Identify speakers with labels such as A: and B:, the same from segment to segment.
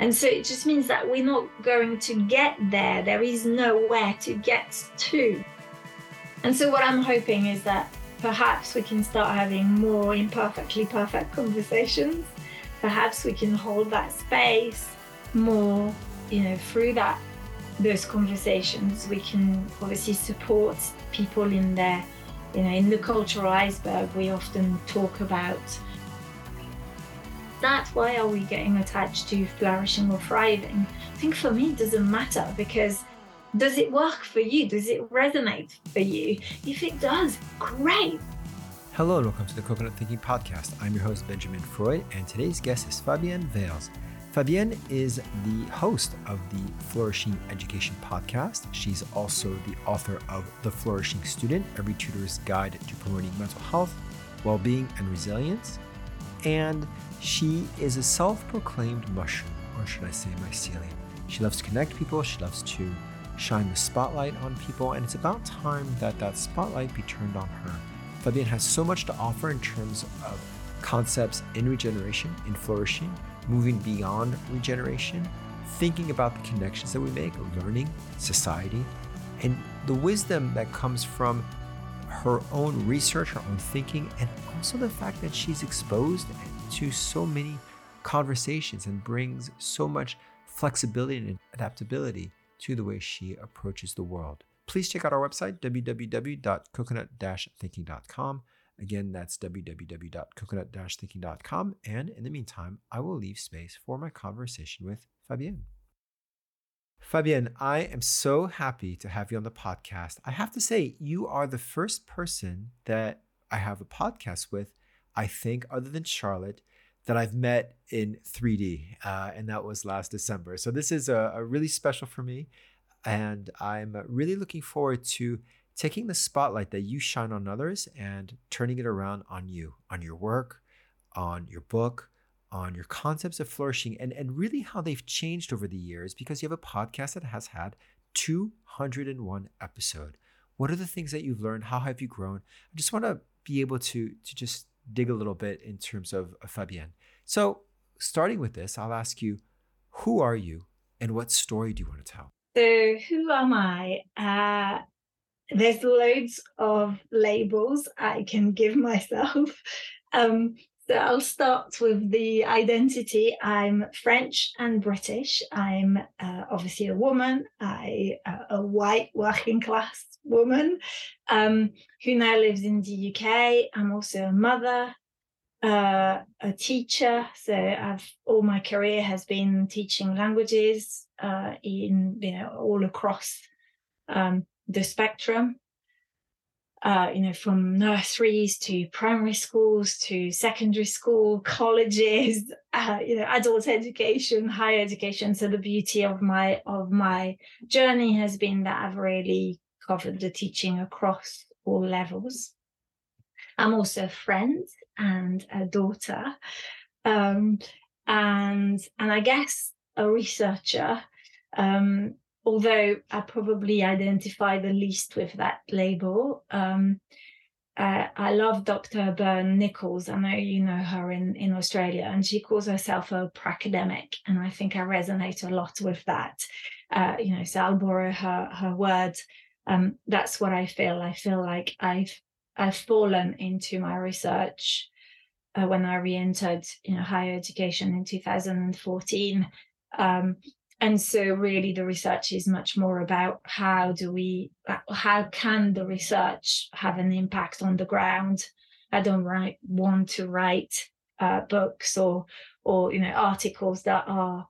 A: And so it just means that we're not going to get there. There is nowhere to get to. And so what I'm hoping is that perhaps we can start having more imperfectly perfect conversations. Perhaps we can hold that space more, you know, through that those conversations. We can obviously support people in their, you know, in the cultural iceberg. We often talk about that. Why are we getting attached to flourishing or thriving? I think for me, it doesn't matter because does it work for you? Does it resonate for you? If it does, great.
B: Hello and welcome to the Coconut Thinking Podcast. I'm your host, Benjamin Freud, and today's guest is Fabienne Vailes. Fabienne is the host of the Flourishing Education Podcast. She's also the author of The Flourishing Student, Every Tutor's Guide to Promoting Mental Health, Well-Being, and Resilience. And she is a self-proclaimed mushroom, or should I say mycelium. She loves to connect people. She loves to shine the spotlight on people, and it's about time that that spotlight be turned on her. Fabienne has so much to offer in terms of concepts in regeneration, in flourishing, moving beyond regeneration, thinking about the connections that we make, learning, society, and the wisdom that comes from her own research, her own thinking, and also the fact that she's exposed to so many conversations and brings so much flexibility and adaptability to the way she approaches the world. Please check out our website, www.coconut-thinking.com. Again, that's www.coconut-thinking.com. And in the meantime, I will leave space for my conversation with Fabienne. Fabienne, I am so happy to have you on the podcast. I have to say, you are the first person that I have a podcast with, I think, other than Charlotte, that I've met in 3D, uh, and that was last December. So this is a, a, really special for me, and I'm really looking forward to taking the spotlight that you shine on others and turning it around on you, on your work, on your book, on your concepts of flourishing, and, and really how they've changed over the years because you have a podcast that has had 201 episode. What are the things that you've learned? How have you grown? I just want to be able to to just dig a little bit in terms of, Fabienne. So, starting with this, I'll ask you, who are you and what story do you want to tell?
A: So, who am I? Uh, there's loads of labels I can give myself. Um, so I'll start with the identity. I'm French and British. I'm uh, obviously a woman. I uh, a white working class woman um, who now lives in the UK. I'm also a mother, uh, a teacher. So I've all my career has been teaching languages uh, in you know all across um, the spectrum uh, you know, from nurseries to primary schools to secondary school, colleges, uh, you know, adult education, higher education. So the beauty of my of my journey has been that I've really covered the teaching across all levels. I'm also a friend and a daughter, um, and and I guess a researcher. Um, although I probably identify the least with that label. Um, uh, I love Dr. Byrne Nichols. I know you know her in, in Australia, and she calls herself a pracademic, and I think I resonate a lot with that. Uh, you know, so I'll borrow her her words. Um, that's what I feel. I feel like I've I've fallen into my research uh, when I re-entered you know higher education in 2014. Um, and so really the research is much more about how do we how can the research have an impact on the ground? I don't write, want to write uh, books or or you know articles that are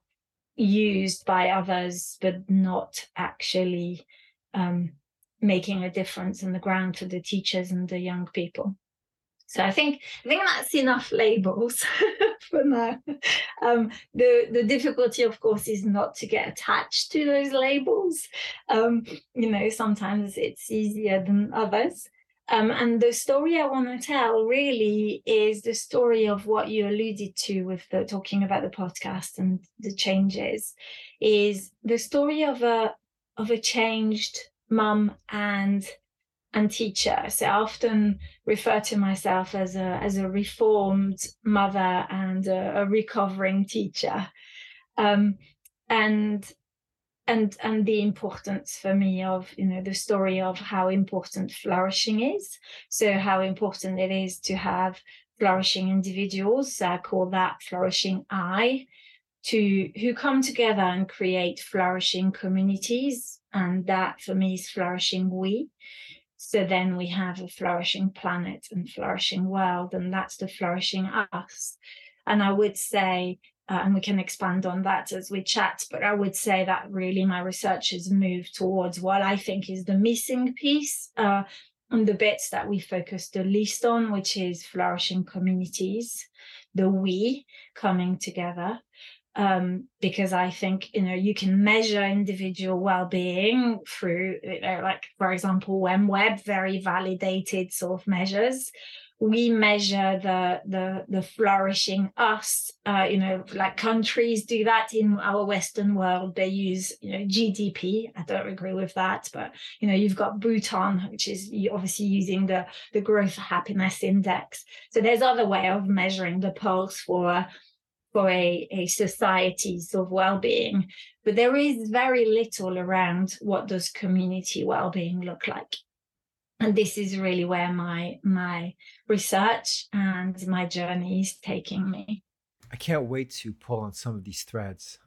A: used by others but not actually um, making a difference on the ground for the teachers and the young people so I think I think that's enough labels for now. Um, the the difficulty, of course, is not to get attached to those labels. Um, you know, sometimes it's easier than others. Um, and the story I want to tell really is the story of what you alluded to with the talking about the podcast and the changes, is the story of a of a changed mum and and teacher. So I often refer to myself as a as a reformed mother and a, a recovering teacher. Um, and and and the importance for me of you know the story of how important flourishing is so how important it is to have flourishing individuals so i call that flourishing i to who come together and create flourishing communities and that for me is flourishing we so then we have a flourishing planet and flourishing world and that's the flourishing us. And i would say uh, and we can expand on that as we chat but i would say that really my research has moved towards what i think is the missing piece uh, and the bits that we focus the least on which is flourishing communities the we coming together um, because I think you know you can measure individual well-being through you know, like for example WEMWBS very validated sort of measures. We measure the the the flourishing us. Uh, you know, like countries do that in our Western world. They use you know GDP. I don't agree with that, but you know you've got Bhutan, which is obviously using the the growth happiness index. So there's other way of measuring the pulse for for a, a society's of well-being but there is very little around what does community well-being look like. And this is really where my my research and my journey is taking me.
B: I can't wait to pull on some of these threads.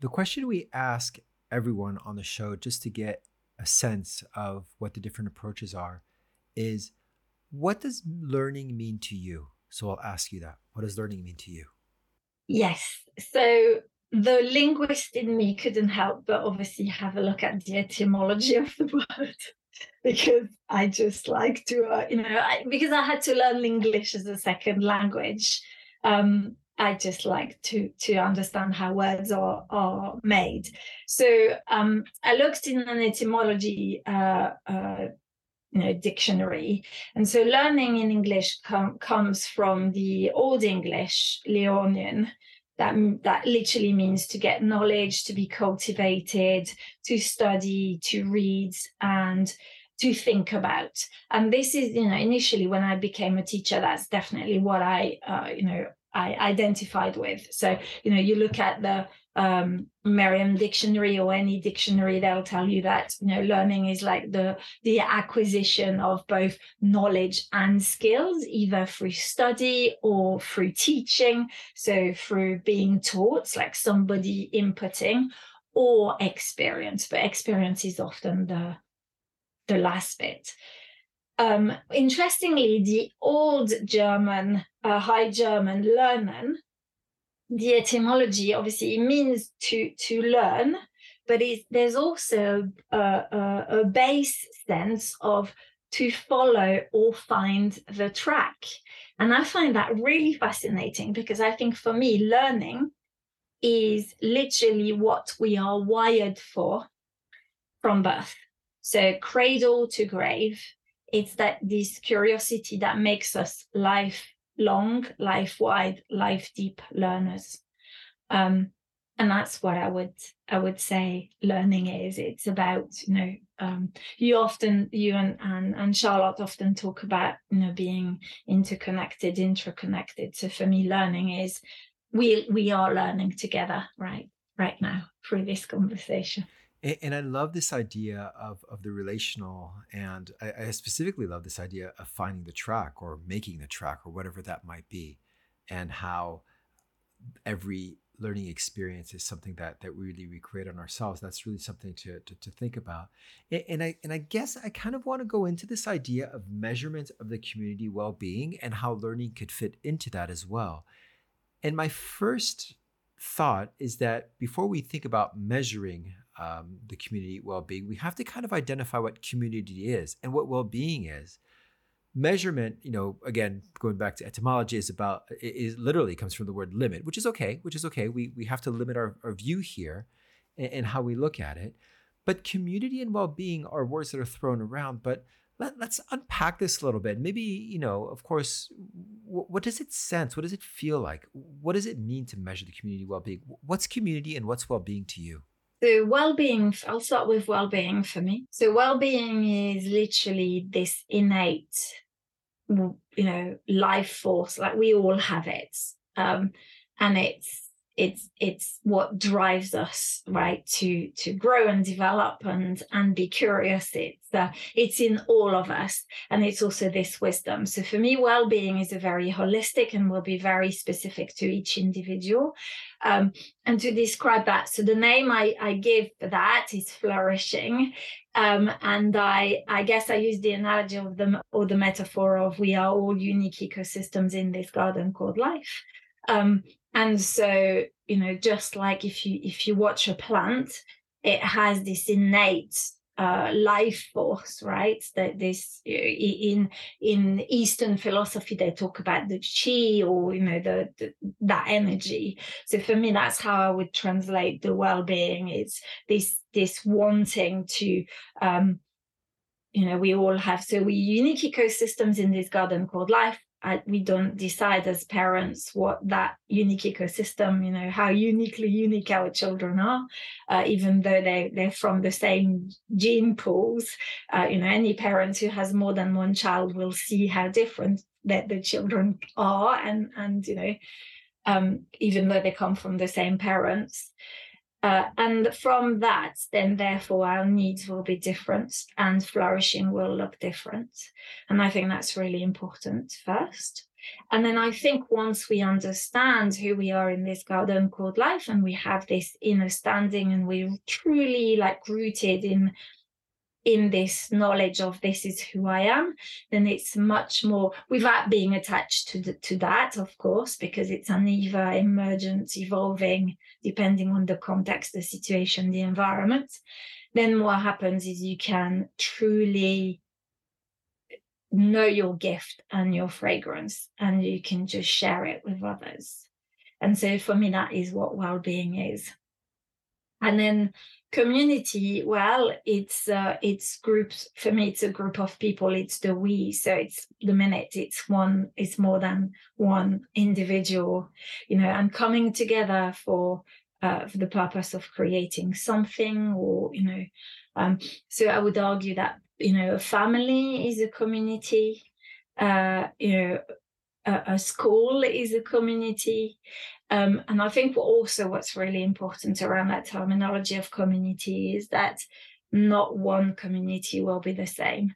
B: The question we ask everyone on the show just to get a sense of what the different approaches are is what does learning mean to you? So i'll ask you that. What does learning mean to you
A: Yes. So the linguist in me couldn't help but obviously have a look at the etymology of the word because I just like to, uh, you know, I, because I had to learn English as a second language. Um, I just like to to understand how words are are made. So um, I looked in an etymology uh, uh, you know dictionary. And so learning in english com- comes from the old english leornian. That that literally means to get knowledge to be cultivated to study to read and to think about. And this is you know initially when i became a teacher that's definitely what i uh, you know i identified with. So you know you look at the um, Merriam dictionary or any dictionary, they'll tell you that you know learning is like the the acquisition of both knowledge and skills, either through study or through teaching. So through being taught, like somebody inputting, or experience. But experience is often the the last bit. Um, interestingly, the old German, uh, High German lernen the etymology obviously it means to to learn but there's also a, a, a, base sense of to follow or find the track. And i find that really fascinating because i think for me learning is literally what we are wired for from birth. So cradle to grave it's that this curiosity that makes us life long, life wide, life deep learners. Um, and that's what I would I would say learning is. It's about you know um, you often you and, and and Charlotte often talk about you know being interconnected, interconnected. So for me, learning is we we are learning together right right now through this conversation.
B: And, I love this idea of, of the relational, and I, I specifically love this idea of finding the track or making the track or whatever that might be, and how every learning experience is something that that really we create on ourselves. That's really something to to, to think about. And, and, I and I guess I kind of want to go into this idea of measurement of the community well-being and how learning could fit into that as well. And my first thought is that before we think about measuring um, the community well-being, we have to kind of identify what community is and what well-being is. Measurement, you know, again, going back to etymology, is about it is literally comes from the word limit, which is okay, which is okay. We we have to limit our, our view here and, and how we look at it. But community and well-being are words that are thrown around, but let, us unpack this a little bit. Maybe, you know, of course, w- what does it sense? What does it feel like? What does it mean to measure the community well being? What's community and what's well being to you?
A: So, well being, I'll start with well being for me. So, well being is literally this innate, you know, life force, like we all have it. Um, and it's it's it's what drives us right to to grow and develop and and be curious it's uh, it's in all of us and it's also this wisdom so for me well-being is a very holistic and will be very specific to each individual um, and to describe that so the name i i give for that is flourishing um, and I, I guess I use the analogy of the or the metaphor of we are all unique ecosystems in this garden called life. Um, and so you know just like if you if you watch a plant it has this innate uh, life force, right? That this in in Eastern philosophy they talk about the chi or you know the, the, that energy. So for me, that's how I would translate the well-being. It's this this wanting to um, you know we all have so we unique ecosystems in this garden called life I, we don't decide as parents what that unique ecosystem, you know, how uniquely unique our children are, uh, even though they they're from the same gene pools. Uh, you know, any parent who has more than one child will see how different that the children are, and and you know, um, even though they come from the same parents. Uh, and from that, then therefore our needs will be different and flourishing will look different. And I think that's really important first. And then I think once we understand who we are in this garden called life and we have this inner standing and we're truly like rooted in in this knowledge of this is who I am, then it's much more without being attached to the, to that, of course, because it's an ever emergent, evolving, depending on the context, the situation, the environment. Then what happens is you can truly know your gift and your fragrance, and you can just share it with others. And so for me, that is what well-being is. And then community well it's uh, it's groups for me it's a group of people it's the we so it's the minute it's one it's more than one individual you know and coming together for uh, for the purpose of creating something or you know um, so i would argue that you know a family is a community uh, you know a, a school is a community um, and I think also what's really important around that terminology of community is that not one community will be the same.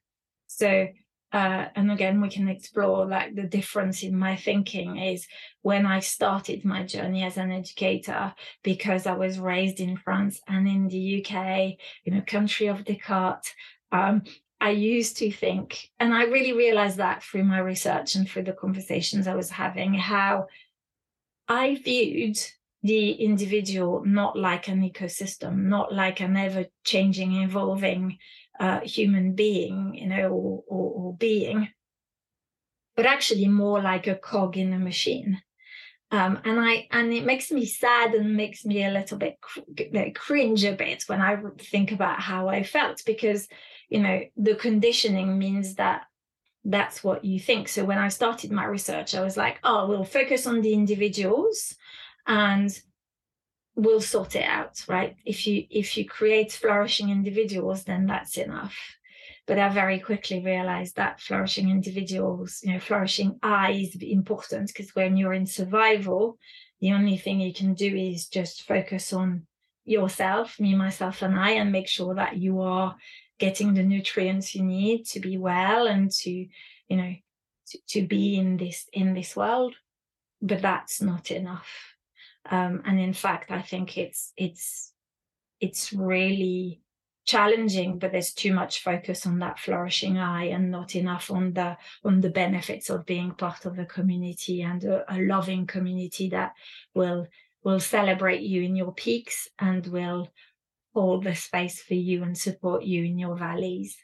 A: So, uh, and again, we can explore like the difference in my thinking is when I started my journey as an educator, because I was raised in France and in the UK, you know, country of Descartes. Um, I used to think, and I really realized that through my research and through the conversations I was having, how I viewed the individual not like an ecosystem, not like an ever changing, evolving uh, human being, you know, or, or, or, being, but actually more like a cog in a machine. Um, and I and it makes me sad and makes me a little bit cr- cringe a bit when I think about how I felt because you know the conditioning means that that's what you think. So when I started my research, I was like, oh, we'll focus on the individuals and we'll sort it out, right? If you if you create flourishing individuals, then that's enough. But I very quickly realized that flourishing individuals, you know, flourishing I is important because when you're in survival, the only thing you can do is just focus on yourself, me, myself, and I, and make sure that you are getting the nutrients you need to be well and to you know to, to be in this in this world. But that's not enough. Um, and in fact i think it's it's it's really challenging but there's too much focus on that flourishing eye and not enough on the on the benefits of being part of a community and a, a loving community that will will celebrate you in your peaks and will hold the space for you and support you in your valleys.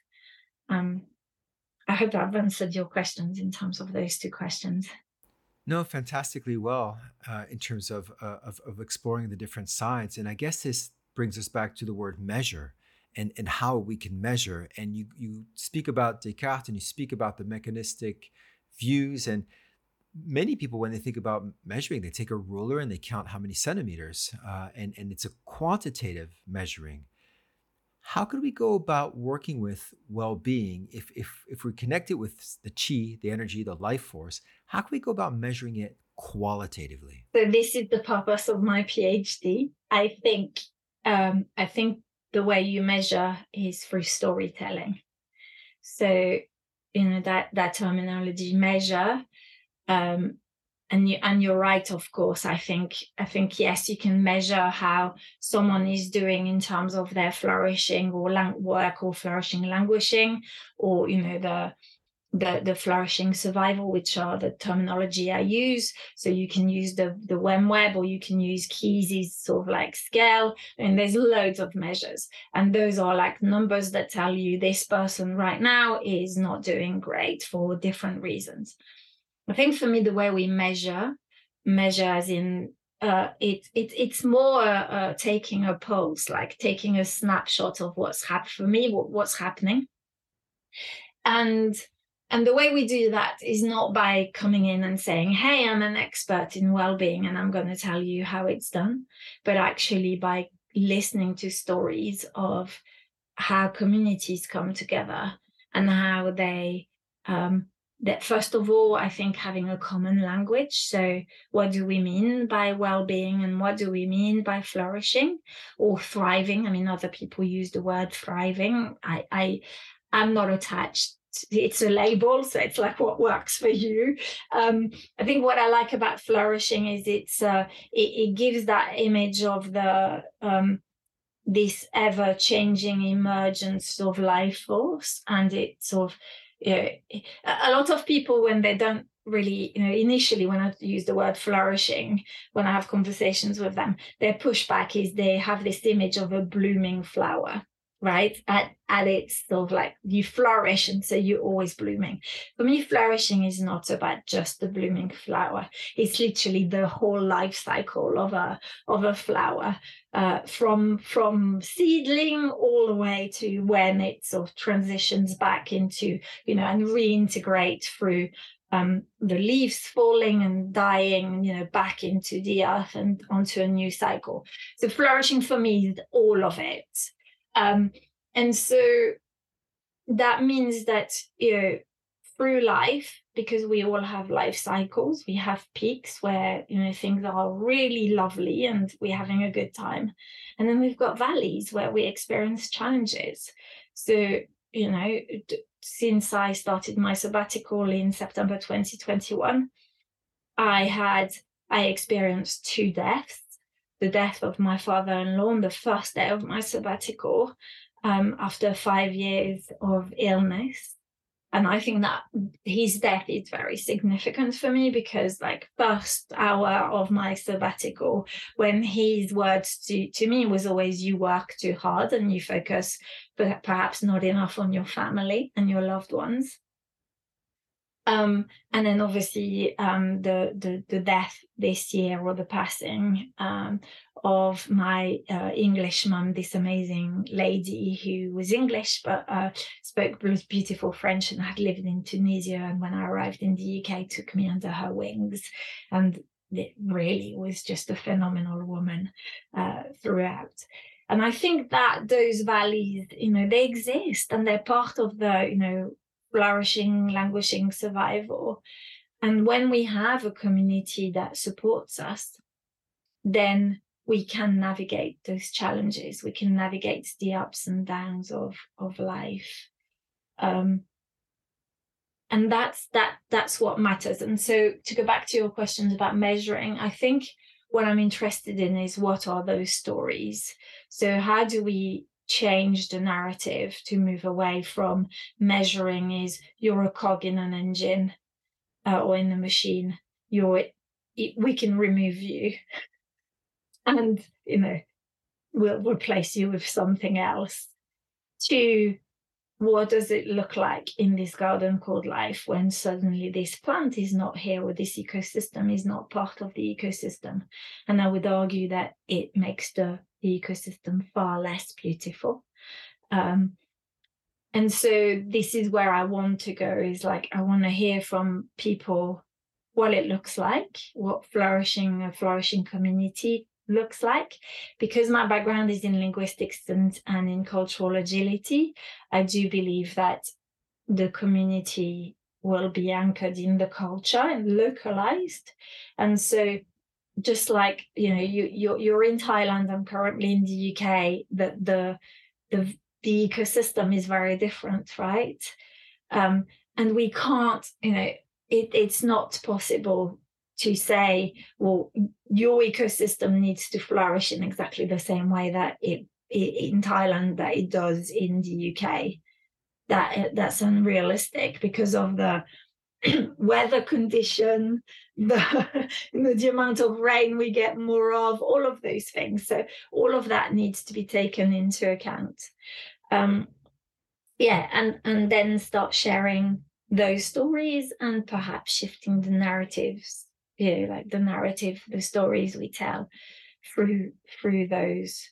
A: Um, I hope I've answered your questions in terms of those two questions.
B: No, fantastically well uh, in terms of, uh, of, of exploring the different sides, and I guess this brings us back to the word measure and and how we can measure. And you you speak about Descartes and you speak about the mechanistic views and many people when they think about measuring they take a ruler and they count how many centimeters uh, and, and it's a quantitative measuring how could we go about working with well-being if, if, if we connect it with the chi the energy the life force how can we go about measuring it qualitatively?
A: So this is the purpose of my PhD. I think um, I think the way you measure is through storytelling. So you know that that terminology measure um, and you and you're right of course. I think i think yes you can measure how someone is doing in terms of their flourishing or lang- work or flourishing languishing or you know the the the flourishing survival which are the terminology i use. So you can use the the web or you can use Keyes' sort of like scale. And there's loads of measures. And those are like numbers that tell you this person right now is not doing great for different reasons I think for me, the way we measure, measure as in uh, it, it it's more uh, taking a pulse, like taking a snapshot of what's happened for me, what, what's happening, and and the way we do that is not by coming in and saying, "Hey, I'm an expert in well-being, and I'm going to tell you how it's done," but actually by listening to stories of how communities come together and how they um, that first of all, I think having a common language. So, what do we mean by well being and what do we mean by flourishing or thriving? I mean, other people use the word thriving. I, I, I'm not attached. It's a label, so it's like what works for you. Um, I think what I like about flourishing is it's uh, it, it gives that image of the um, this ever changing emergence of life force, and it sort of know, a lot of people when they don't really, you know, initially when I use the word flourishing, when I have conversations with them, their pushback is they have this image of a blooming flower right at at its sort of like you flourish and so you're always blooming for me flourishing is not about just the blooming flower it's literally the whole life cycle of a of a flower uh, from from seedling all the way to when it sort of transitions back into you know and reintegrate through um, the leaves falling and dying, you know, back into the earth and onto a new cycle. So flourishing for me is all of it. Um, and so that means that you know through life because we all have life cycles we have peaks where you know things are really lovely and we're having a good time. And then we've got valleys where we experience challenges. So you know since i started my sabbatical in september 2021 i had i experienced two deaths the death of my father-in-law on the first day of my sabbatical um, after five years of illness. And I think that his death is very significant for me because, like, first hour of my sabbatical, when his words to, to me was always, "You work too hard and you focus, but perhaps not enough on your family and your loved ones." Um, and then obviously um, the, the the death this year or the passing um, of my uh, English mum, this amazing lady who was English but uh, spoke beautiful French and had lived in Tunisia. And when I arrived in the UK, took me under her wings, and it really was just a phenomenal woman uh, throughout. And I think that those values, you know, they exist and they're part of the, you know, flourishing, languishing survival. And when we have a community that supports us, then we can navigate those challenges. We can navigate the ups and downs of, of life. Um, and that's that that's what matters. And so to go back to your questions about measuring, I think what I'm interested in is what are those stories? So how do we change the narrative to move away from measuring is you're a cog in an engine uh, or in the machine. You're we can remove you. And you know we'll replace you with something else. To what does it look like in this garden called life when suddenly this plant is not here or this ecosystem is not part of the ecosystem and i would argue that it makes the the ecosystem far less beautiful. Um, and so this is where I want to go is like I want to hear from people what it looks like, what flourishing a flourishing community looks like. Because my background is in linguistics and, and in cultural agility, I do believe that the community will be anchored in the culture and localized. And so just like you know you you're, you're in Thailand I'm currently in the UK that the the the ecosystem is very different right um, and we can't you know it, it's not possible to say well your ecosystem needs to flourish in exactly the same way that it, it in Thailand that it does in the UK that that's unrealistic because of the weather condition the, the amount of rain we get more of all of those things. So all of that needs to be taken into account. Um yeah and and then start sharing those stories and perhaps shifting the narratives you know like the narrative the stories we tell through through those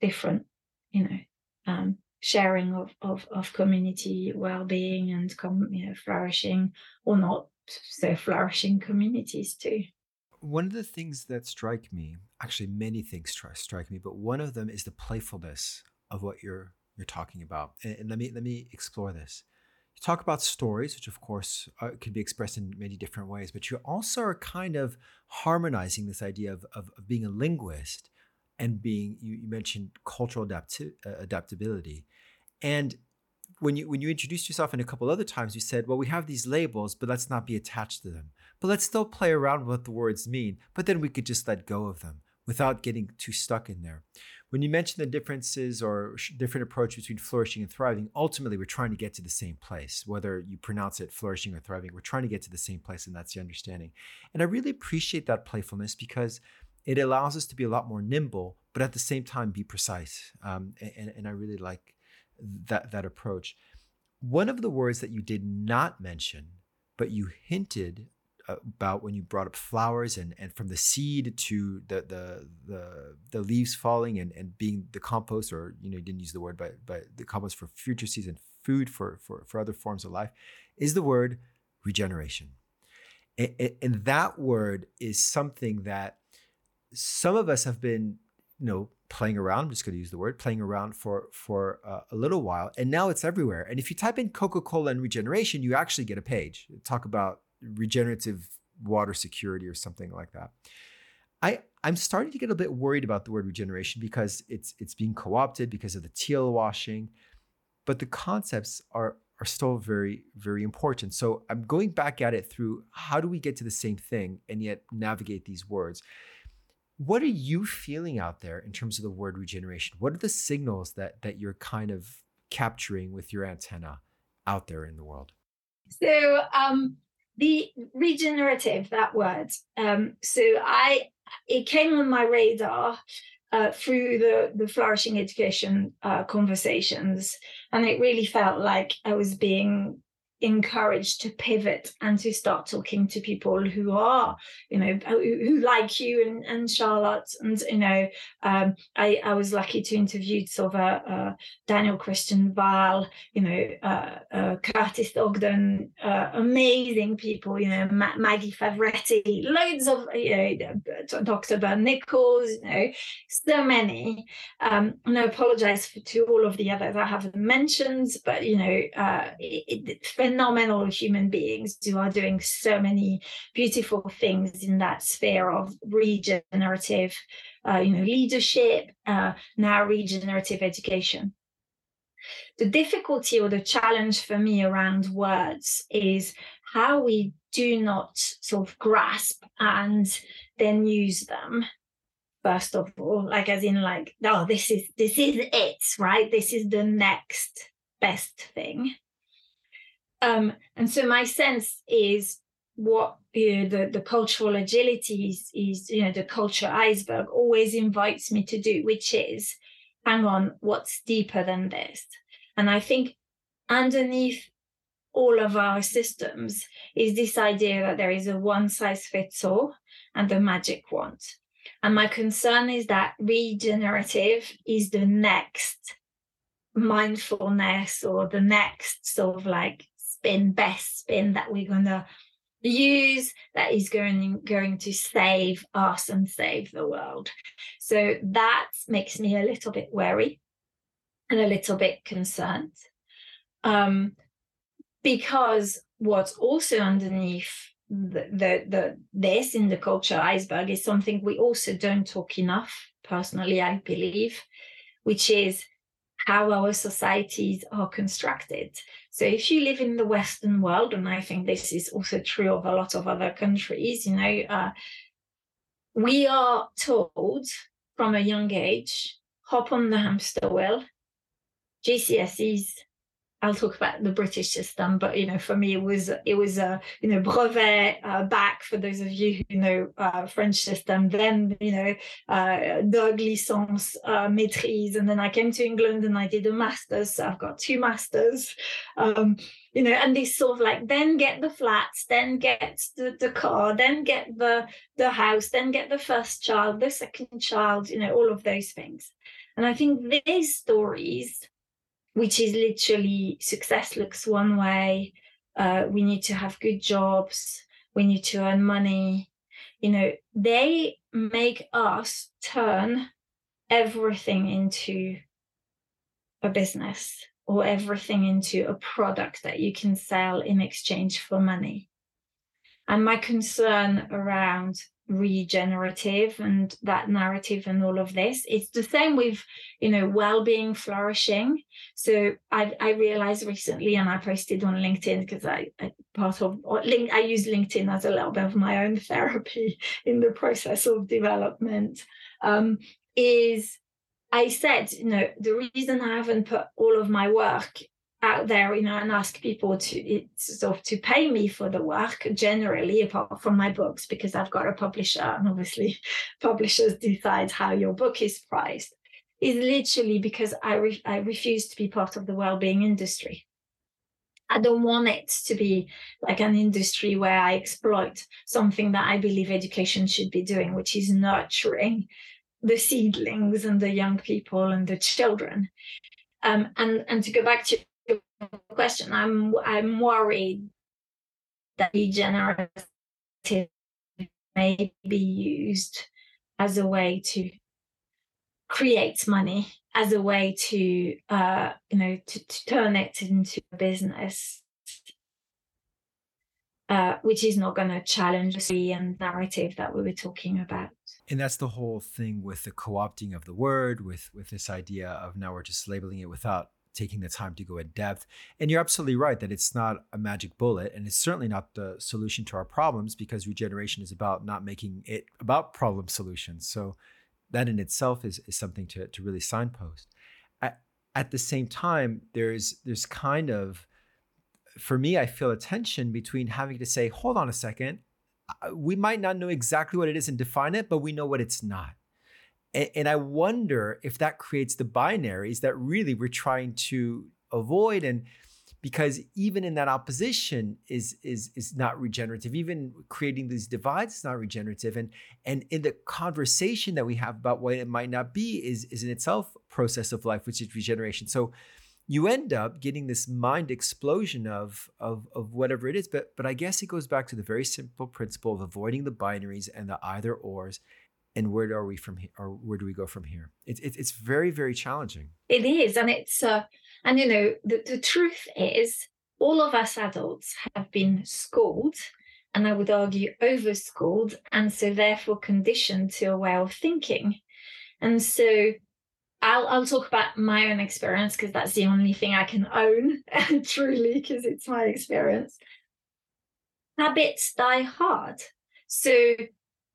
A: different you know um sharing of, of, of community well-being and com, you know, flourishing or not so flourishing communities too.
B: One of the things that strike me, actually many things strike me, but one of them is the playfulness of what you're you're talking about. And, and let me let me explore this. You talk about stories, which of course uh, can be expressed in many different ways, but you also are kind of harmonizing this idea of, of, of being a linguist and being you, you mentioned cultural adapti- uh, adaptability. And when you when you introduced yourself and a couple other times you said well we have these labels but let's not be attached to them. But let's still play around with what the words mean but then we could just let go of them without getting too stuck in there when you mention the differences or different approach between flourishing and thriving ultimately we're trying to get to the same place whether you pronounce it flourishing or thriving we're trying to get to the same place and that's the understanding and i really appreciate that playfulness because it allows us to be a lot more nimble, but at the same time be precise. Um, and, and I really like that that approach. One of the words that you did not mention, but you hinted about when you brought up flowers and, and from the seed to the the the, the leaves falling and, and being the compost or you know you didn't use the word but but the compost for future season food for for, for other forms of life is the word regeneration and, and that word is something that some of us have been, you know, playing around. I'm just going to use the word playing around for for uh, a little while, and now it's everywhere. And if you type in Coca-Cola and regeneration, you actually get a page talk about regenerative water security or something like that. I I'm starting to get a bit worried about the word regeneration because it's it's being co-opted because of the teal washing, but the concepts are are still very very important. So I'm going back at it through how do we get to the same thing and yet navigate these words. What are you feeling out there in terms of the word regeneration? What are the signals that that you're kind of capturing with your antenna out there in the world?
A: So um, the regenerative, that word. Um, so I it came on my radar uh, through the the flourishing education uh, conversations, and it really felt like I was being encouraged to pivot and to start talking to people who are you know who, who like you and, and charlotte. And you know um, I, I was lucky to interview sort of daniel christian Wahl you know uh, uh, curtis ogden uh, amazing people you know Ma- maggie favretti loads of you know dr ben nichols you know so many. Um, and i apologize for, to all of the others i haven't mentioned but you know uh, it, it, phenomenal human beings who are doing so many beautiful things in that sphere of regenerative, uh, you know, leadership, uh, now regenerative education. The difficulty or the challenge for me around words is how we do not sort of grasp and then use them first of all like as in like oh this is this is it right this is the next best thing um, and so my sense is what you know, the, the cultural agility is, is, you know, the culture iceberg always invites me to do, which is hang on, what's deeper than this? And I think underneath all of our systems is this idea that there is a one size fits all and the magic wand. And my concern is that regenerative is the next mindfulness or the next sort of like spin, best spin that we're going to use that is going going to save us and save the world. So that makes me a little bit wary and a little bit concerned. Um, because what's also underneath the, the, the this in the culture iceberg is something we also don't talk enough personally i believe which is how our societies are constructed. So if you live in the western world and i think this is also true of a lot of other countries you know uh, we are told from a young age hop on the hamster wheel. Gcse's I'll talk about the British system, but you know, for me, it was it was a you know brevet uh, bac for those of you who know uh, French system. Then you know, uh, DEUG licence, uh, maîtrise, and then I came to England and I did a master's. So I've got two masters. Um, you know, and they sort of like then get the flats, then get the, the car, then get the the house, then get the first child, the second child. You know, all of those things. And I think these stories which is literally success looks one way. Uh, we need to have good jobs. We need to earn money. You know, they make us turn everything into a business or everything into a product that you can sell in exchange for money. And my concern around regenerative and that narrative and all of this. It's the same with you know well-being flourishing. So i i realized recently and i posted on linkedin because i, I part of link i use linkedin as a little bit of my own therapy in the process of development um, is i said you know the reason i haven't put all of my work out there, you know, and ask people to sort of to pay me for the work generally, apart from my books, because I've got a publisher, and obviously publishers decide how your book is priced, is literally because I re- I refuse to be part of the well-being industry. I don't want it to be like an industry where I exploit something that I believe education should be doing, which is nurturing the seedlings and the young people and the children. Um, and and to go back to question. I'm I'm worried that regenerative may be used as a way to create money, as a way to uh, you know to, to turn it into a business. Uh, which is not going to challenge the and narrative that we were talking about.
B: And that's the whole thing with the co-opting of the word, with with this idea of now we're just labeling it without taking the time to go in depth. And you're absolutely right that it's not a magic bullet, and it's certainly not the solution to our problems because regeneration is about not making it about problem solutions. So that in itself is, is something to, to really signpost. At, at the same time, there's there's kind of for me, I feel a tension between having to say, hold on a second, we might not know exactly what it is and define it, but we know what it's not. And, and I wonder if that creates the binaries that really we're trying to avoid. And because even in that opposition is is is not regenerative even creating these divides is not regenerative and and in the conversation that we have about what it might not be is is in itself process of life which is regeneration so you end up getting this mind explosion of, of of whatever it is but but i guess it goes back to the very simple principle of avoiding the binaries and the either ors and where are we from here or where do we go from here it's it's, it's very very challenging
A: it is and it's uh and you know the, the truth is all of us adults have been schooled and i would argue over schooled and so therefore conditioned to a way of thinking and so I'll, I'll talk about my own experience because that's the only thing I can own truly because it's my experience. Habits die hard. So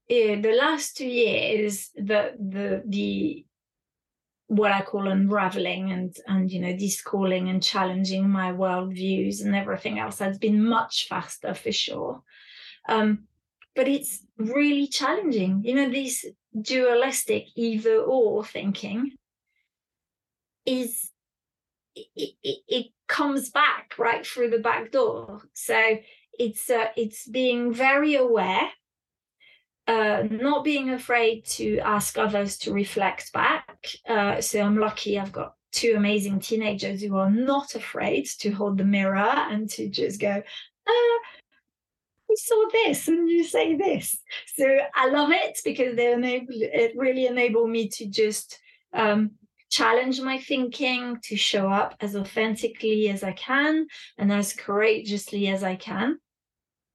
A: in the last two years, the the the what I call unraveling and and you know discalling and challenging my worldviews and everything else has been much faster for sure. Um, but it's really challenging. You know, this dualistic either or thinking is it, it, it comes back right through the back door. So it's uh, it's being very aware uh, not being afraid to ask others to reflect back. Uh, so I'm lucky I've got two amazing teenagers who are not afraid to hold the mirror and to just go, uh, we saw this and you say this. So I love it because they enable it really enable me to just um, challenge my thinking, to show up as authentically as I can and as courageously as I can.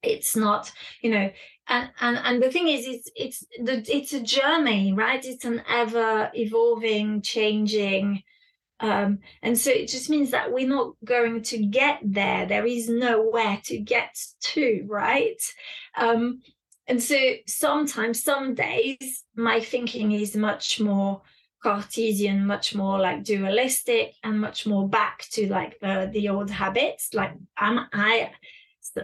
A: It's not, you know, and and and the thing is, it's it's the it's a journey, right? It's an ever evolving, changing. Um, and so it just means that we're not going to get there. There is nowhere to get to, right? Um, and so sometimes, some days, my thinking is much more Cartesian, much more like dualistic, and much more back to like the the old habits. Like am I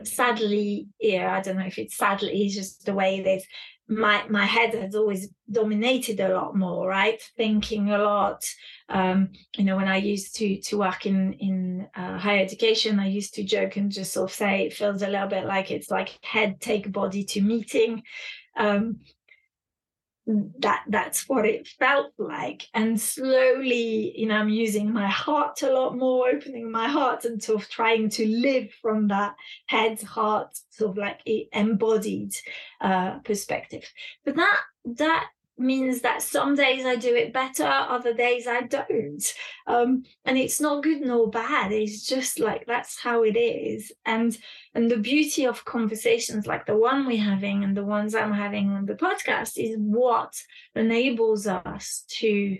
A: sadly, yeah, I don't know if it's sadly, it's just the way that my my head has always dominated a lot more, right? Thinking a lot. Um, you know, when I used to to work in in uh, higher education, I used to joke and just sort of say it feels a little bit like it's like head take body to meeting. Um, that that's what it felt like. And slowly you know i'm using my heart a lot more opening my heart and sort of trying to live from that head heart sort of like embodied uh perspective. But that that means that some days I do it better, other days I don't. Um, and it's not good nor bad. It's just like that's how it is. And and the beauty of conversations like the one we're having and the ones I'm having on the podcast is what enables us to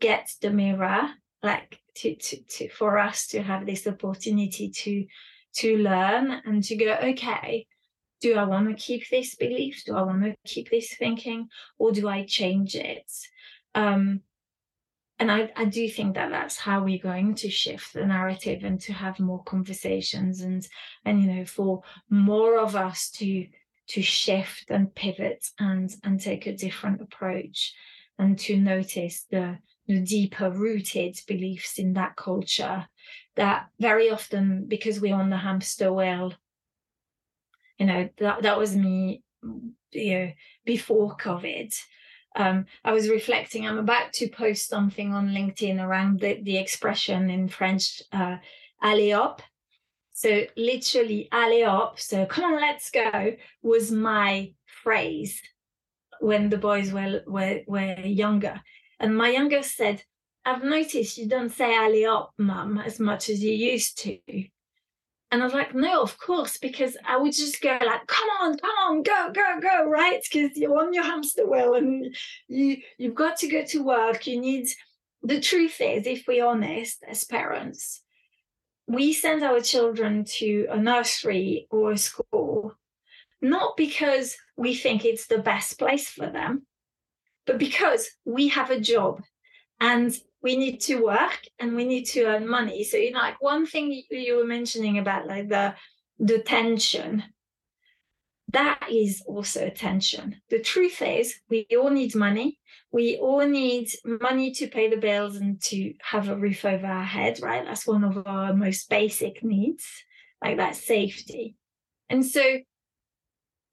A: get the mirror, like to, to, to for us to have this opportunity to to learn and to go, okay, do I want to keep this belief? Do I want to keep this thinking? Or do I change it? Um, and I, I do think that that's how we're going to shift the narrative and to have more conversations and and you know for more of us to to shift and pivot and and take a different approach and to notice the, the deeper rooted beliefs in that culture that very often because we're on the hamster wheel you know that that was me you know before covid um, I was reflecting. I'm about to post something on LinkedIn around the, the expression in French, uh, "allez hop." So literally, "allez hop." So come on, let's go was my phrase when the boys were were, were younger, and my youngest said, "I've noticed you don't say allez hop, mum, as much as you used to." And I was like, no, of course, because I would just go like, come on, come on, go, go, go, right? Because you're on your hamster wheel and you you've got to go to work. You need the truth is, if we're honest as parents, we send our children to a nursery or a school, not because we think it's the best place for them, but because we have a job and we need to work and we need to earn money. So you know, like one thing you were mentioning about like the the tension, that is also tension. The truth is we all need money. We all need money to pay the bills and to have a roof over our head, right? That's one of our most basic needs, like that safety. And so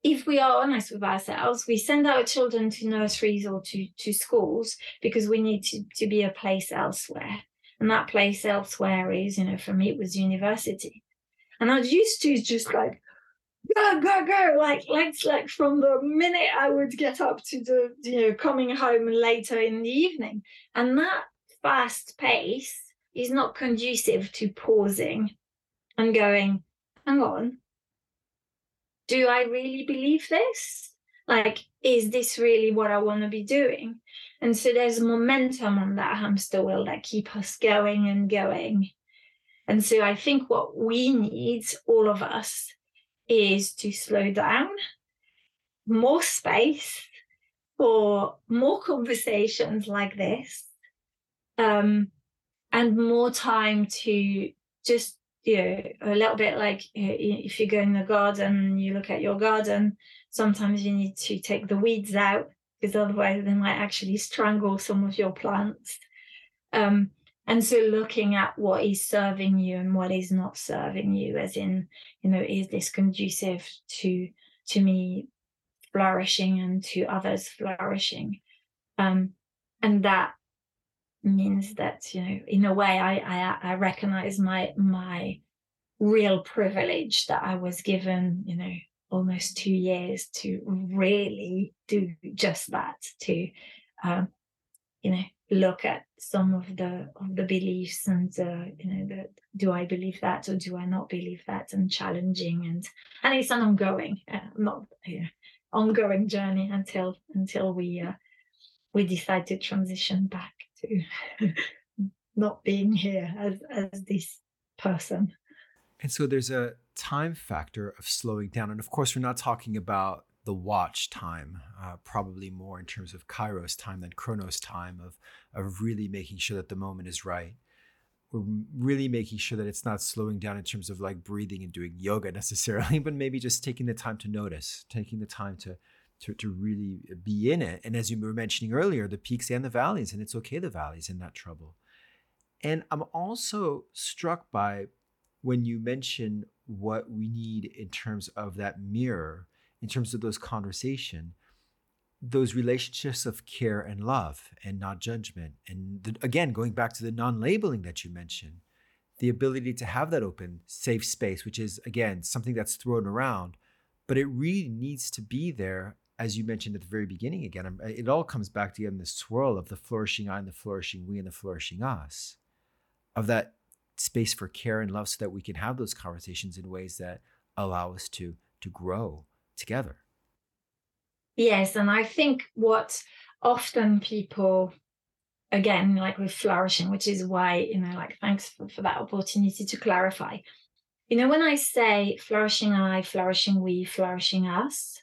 A: if we are honest with ourselves, we send our children to nurseries or to, to schools because we need to, to be a place elsewhere. And that place elsewhere is, you know, for me, it was university. And I used to just like, go, go, go, like, like, like from the minute I would get up to the, you know, coming home later in the evening. And that fast pace is not conducive to pausing and going, hang on, do I really believe this? Like, is this really what I want to be doing? And so there's momentum on that hamster wheel that keep us going and going. And so I think what we need, all of us, is to slow down, more space for more conversations like this, um, and more time to just you know, a little bit like if you go in the garden, you look at your garden, sometimes you need to take the weeds out because otherwise they might actually strangle some of your plants. Um, and so looking at what is serving you and what is not serving you, as in, you know, is this conducive to to me flourishing and to others flourishing? Um, and that means that you know in a way I, I i recognize my my real privilege that i was given you know almost two years to really do just that to um, you know look at some of the of the beliefs and uh, you know do i believe that or do i not believe that? And challenging and and it's an ongoing uh, not you know, ongoing journey until until we uh, we decide to transition back to not being here as as this person
B: and so there's a time factor of slowing down and of course we're not talking about the watch time, uh, probably more in terms of Kairos time than Chronos time, of, of really making sure that the moment is right. We're really making sure that it's not slowing down in terms of like breathing and doing yoga necessarily, but maybe just taking the time to notice, taking the time to, to, to really be in it. And as you were mentioning earlier, the peaks and the valleys, and it's okay the valleys in that trouble. And I'm also struck by when you mention what we need in terms of that mirror in terms of those conversation those relationships of care and love and not judgment and the, again going back to the non-labeling that you mentioned the ability to have that open safe space which is again something that's thrown around but it really needs to be there as you mentioned at the very beginning again um, it all comes back to again the swirl of the flourishing i and the flourishing we and the flourishing us of that space for care and love so that we can have those conversations in ways that allow us to to grow together.
A: Yes, and I think what often people again like with flourishing which is why you know like thanks for, for that opportunity to clarify you know when i say flourishing i flourishing we flourishing us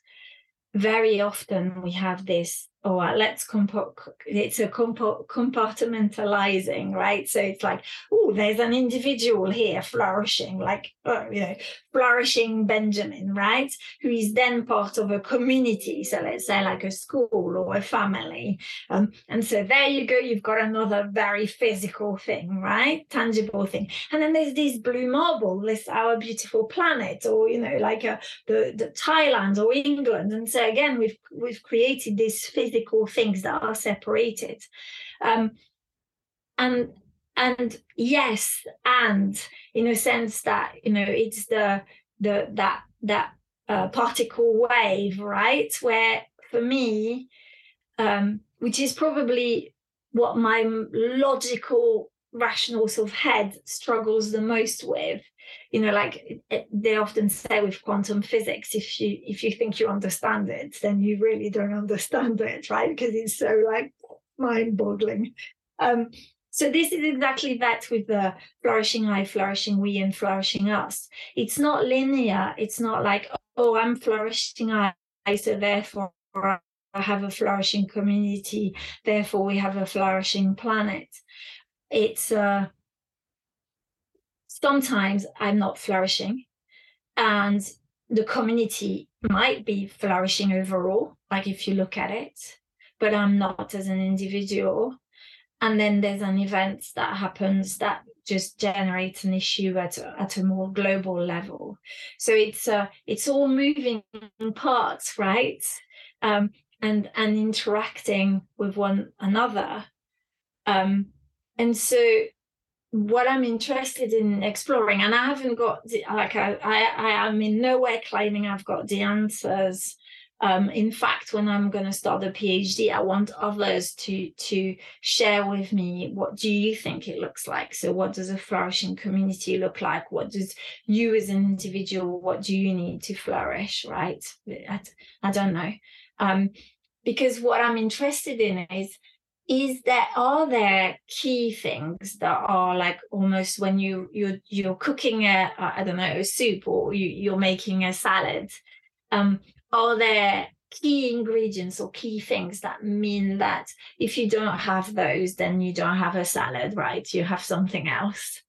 A: very often we have this oh let's compo- it's a compartmentalizing right? So it's like oh there's an individual here flourishing like oh, you know flourishing benjamin right? Who is then part of a community so let's say like a school or a family. Um, and so there you go you've got another very physical thing right? Tangible thing. And then there's this blue marble this our beautiful planet or you know like a, uh, the, the thailand or england. And so again we've we've created this physical physical things that are separated. Um, and and yes, and in a sense that you know it's the the that that uh, particle wave, right? Where for me, um, which is probably what my logical rational sort of head struggles the most with you know like it, they often say with quantum physics if you if you think you understand it then you really don't understand it right because it's so like mind boggling um so this is exactly that with the flourishing I, flourishing we, and flourishing us. It's not linear. It's not like, oh, I'm flourishing I, so therefore I have a flourishing community, therefore we have a flourishing planet. It's uh, sometimes I'm not flourishing and the community might be flourishing overall, like if you look at it, but I'm not as an individual. And then there's an event that happens that just generates an issue at, at a more global level. So it's uh, it's all moving parts, right? Um, and and interacting with one another. Um, and so what I'm interested in exploring, and I haven't got the, like I, I, I am in no way claiming I've got the answers. Um, in fact, when I'm going to start the PhD, I want others to to share with me what do you think it looks like. So, what does a flourishing community look like? What does you as an individual? What do you need to flourish? Right? I, I don't know, um, because what I'm interested in is is there are there key things that are like almost when you you're you're cooking a I don't know a soup or you, you're making a salad um are there key ingredients or key things that mean that if you don't have those then you don't have a salad right? You have something else.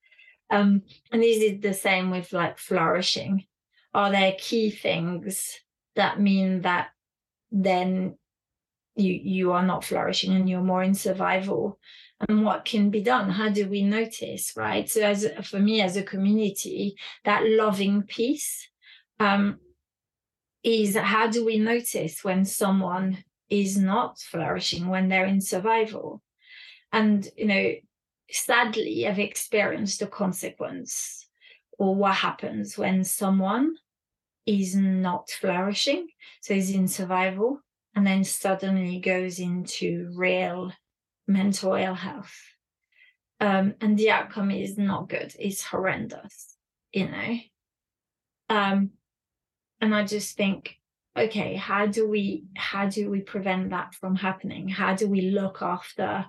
A: Um and is it the same with like flourishing. Are there key things that mean that then you you are not flourishing and you're more in survival. And what can be done? How do we notice right? So as for me as a community that loving piece um, is how do we notice when someone is not flourishing when they're in survival? And you know sadly i've experienced the consequence or what happens when someone is not flourishing so is in survival and then suddenly goes into real mental ill health. Um, and the outcome is not good, it's horrendous, you know. Um, and I just think, okay, how do we how do we prevent that from happening? How do we look after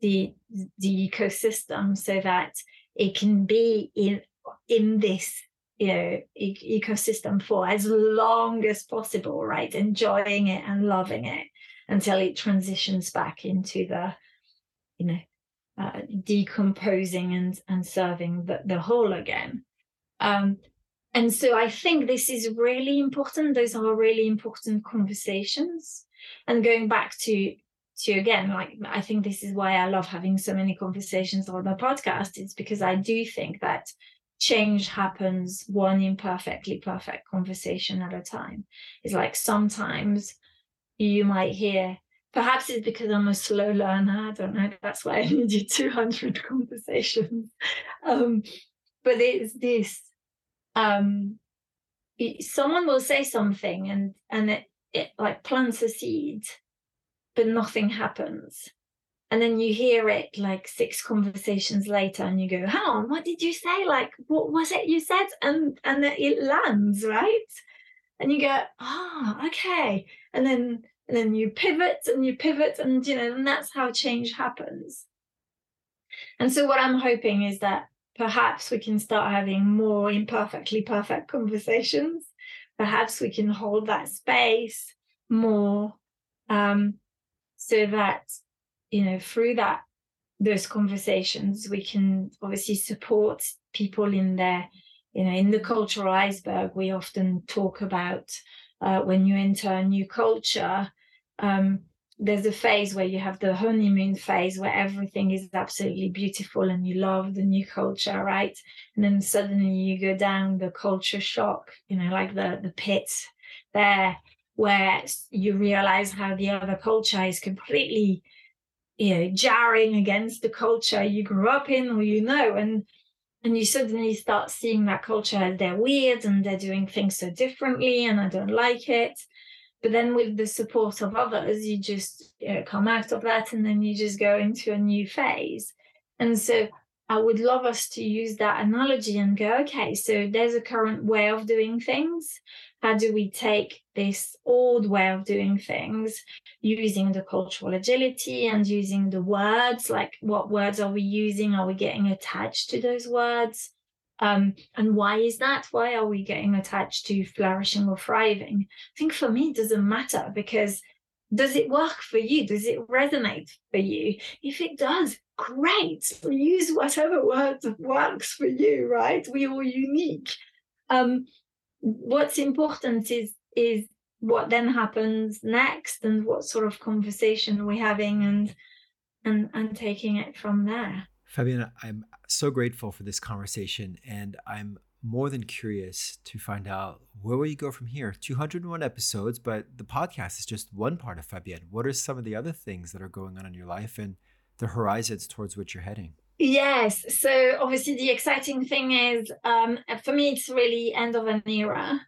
A: the the ecosystem so that it can be in in this you know e- ecosystem for as long as possible right? Enjoying it and loving it until it transitions back into the you know uh, decomposing and and serving the, the whole again. Um and so i think this is really important. Those are really important conversations. And going back to to again like i think this is why i love having so many conversations on the podcast it's because i do think that change happens one imperfectly perfect conversation at a time. It's like sometimes you might hear perhaps it's because i'm a slow learner. I don't know that's why i need needed 200 conversations. Um, but it's this um, it, someone will say something and and it, it like plants a seed but nothing happens. And then you hear it like six conversations later and you go, hang on, what did you say? Like, what was it you said? And and it lands, right? And you go, oh, okay. And then and then you pivot and you pivot and you know, and that's how change happens. And so what I'm hoping is that perhaps we can start having more imperfectly perfect conversations. Perhaps we can hold that space more um, so that you know through that those conversations we can obviously support people in their you know in the cultural iceberg. We often talk about uh, when you enter a new culture um, there's a phase where you have the honeymoon phase where everything is absolutely beautiful and you love the new culture right? And then suddenly you go down the culture shock you know like the the pit there where you realize how the other culture is completely you know jarring against the culture you grew up in or you know and and you suddenly start seeing that culture they're weird and they're doing things so differently and i don't like it. But then with the support of others you just you know, come out of that and then you just go into a new phase. And so i would love us to use that analogy and go okay so there's a current way of doing things. How do we take this old way of doing things using the cultural agility and using the words? Like what words are we using? Are we getting attached to those words? Um, and why is that? Why are we getting attached to flourishing or thriving? I think for me it doesn't matter because does it work for you? Does it resonate for you? If it does great. Use whatever word works for you right? We are all unique. Um, what's important is is what then happens next and what sort of conversation we're having and and and taking it from there.
B: Fabienne, i'm so grateful for this conversation and i'm more than curious to find out where will you go from here 201 episodes but the podcast is just one part of fabienne what are some of the other things that are going on in your life and the horizons towards which you're heading
A: Yes. So obviously the exciting thing is um, for me it's really end of an era.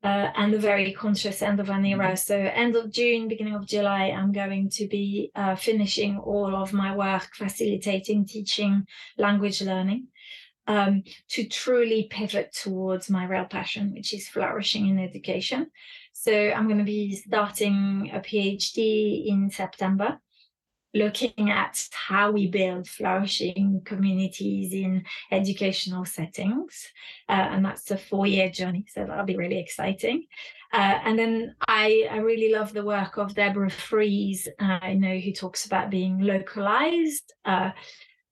A: Uh, and a very conscious end of an era. Mm-hmm. So end of June, beginning of July, I'm going to be uh, finishing all of my work facilitating, teaching, language learning um, to truly pivot towards my real passion, which is flourishing in education. So I'm going to be starting a PhD in September looking at how we build flourishing communities in educational settings. Uh, and that's a four year journey. So that'll be really exciting. Uh, and then I, I really love the work of Deborah Frieze, uh, I know, who talks about being localized.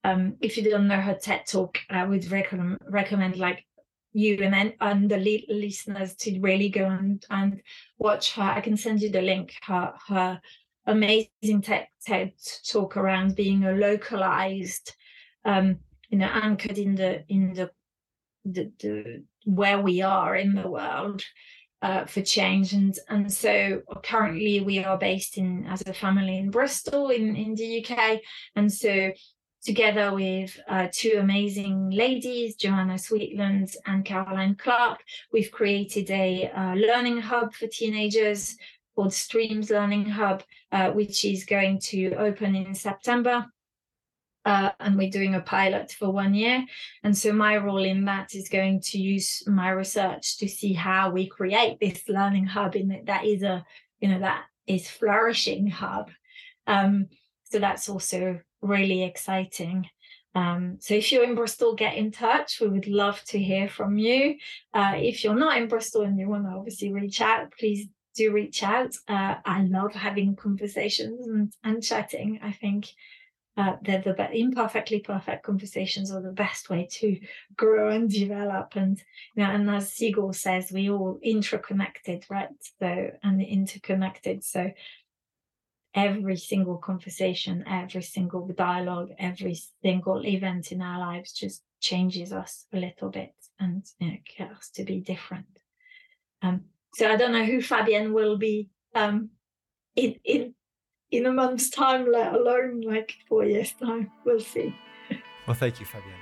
A: Um, if you don't know her TED talk, I would recommend, recommend like you and then and the listeners to really go and, and watch her. I can send you the link. Her her amazing TED, TED talk around being a localist, um, you know, anchored in the in the, the, the where we are in the world uh, for change. And and so currently we are based in as a family in Bristol in in the UK, and so together with uh, two amazing ladies, Joanna Sweetland and Caroline Clark, we've created a uh, learning hub for teenagers called Streams Learning Hub, uh, which is going to open in September. Uh, and we're doing a pilot for one year. And so my role in that is going to use my research to see how we create this learning hub in it that is a, you know, that is flourishing hub. Um, so that's also really exciting. Um, so if you're in Bristol, get in touch. We would love to hear from you. Uh, if you're not in Bristol and you want to obviously reach out, please do reach out. Uh, I love having conversations and, and chatting. I think uh, they're the imperfectly perfect conversations are the best way to grow and develop. And you know, and as Siegel says, we all interconnected, right? So and interconnected. So every single conversation, every single dialogue, every single event in our lives just changes us a little bit and you know, get us to be different. Um, so I don't know who Fabienne will be um, in in in a month's time, let alone like four years' time. We'll see.
B: Well, thank you, Fabienne.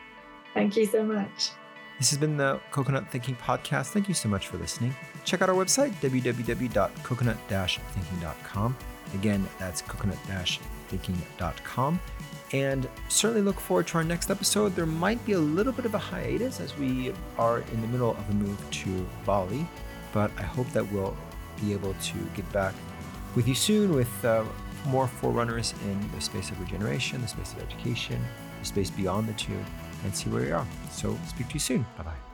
A: Thank you so much.
B: This has been the Coconut Thinking Podcast. Thank you so much for listening. Check out our website, www.coconut-thinking.com. Again, that's coconut-thinking.com. And certainly look forward to our next episode. There might be a little bit of a hiatus as we are in the middle of a move to Bali, but I hope that we'll be able to get back with you soon with uh, more forerunners in the space of regeneration, the space of education, the space beyond the two, and see where we are. So, speak to you soon. Bye bye.